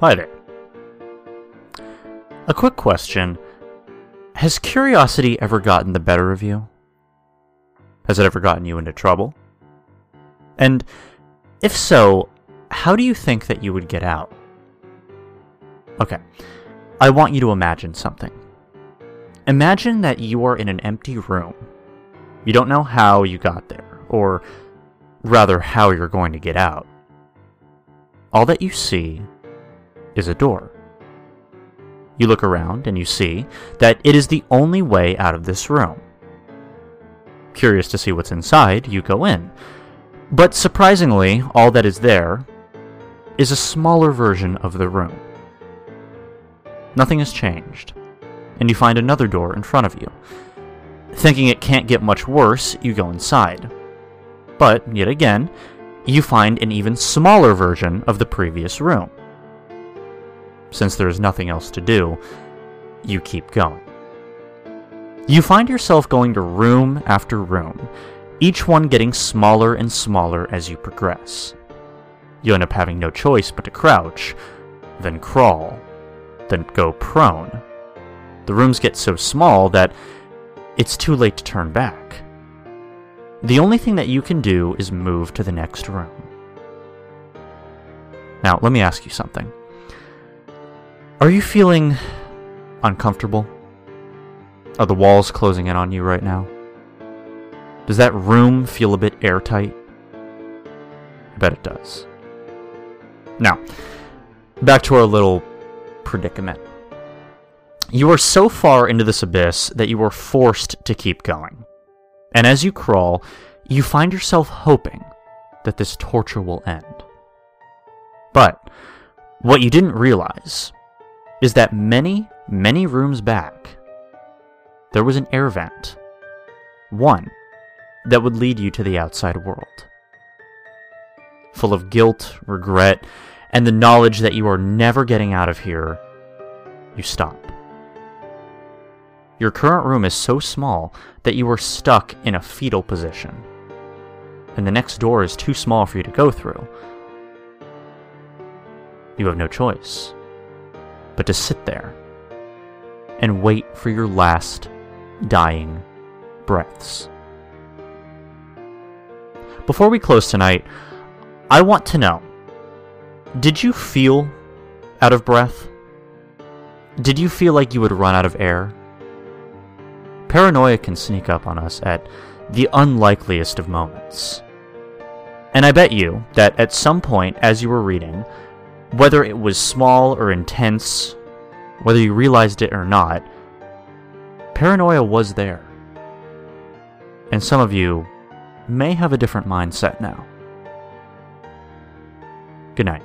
Hi there. A quick question Has curiosity ever gotten the better of you? Has it ever gotten you into trouble? And if so, how do you think that you would get out? Okay, I want you to imagine something. Imagine that you are in an empty room. You don't know how you got there, or rather, how you're going to get out. All that you see is a door. You look around and you see that it is the only way out of this room. Curious to see what's inside, you go in. But surprisingly, all that is there is a smaller version of the room. Nothing has changed, and you find another door in front of you. Thinking it can't get much worse, you go inside. But, yet again, you find an even smaller version of the previous room. Since there is nothing else to do, you keep going. You find yourself going to room after room, each one getting smaller and smaller as you progress. You end up having no choice but to crouch, then crawl, then go prone. The rooms get so small that it's too late to turn back. The only thing that you can do is move to the next room. Now, let me ask you something. Are you feeling uncomfortable? Are the walls closing in on you right now? Does that room feel a bit airtight? I bet it does. Now, back to our little predicament. You are so far into this abyss that you are forced to keep going. And as you crawl, you find yourself hoping that this torture will end. But what you didn't realize is that many, many rooms back, there was an air vent. One that would lead you to the outside world. Full of guilt, regret, and the knowledge that you are never getting out of here, you stop. Your current room is so small that you are stuck in a fetal position, and the next door is too small for you to go through. You have no choice but to sit there and wait for your last dying breaths. Before we close tonight, I want to know did you feel out of breath? Did you feel like you would run out of air? Paranoia can sneak up on us at the unlikeliest of moments. And I bet you that at some point as you were reading, whether it was small or intense, whether you realized it or not, paranoia was there. And some of you may have a different mindset now. Good night.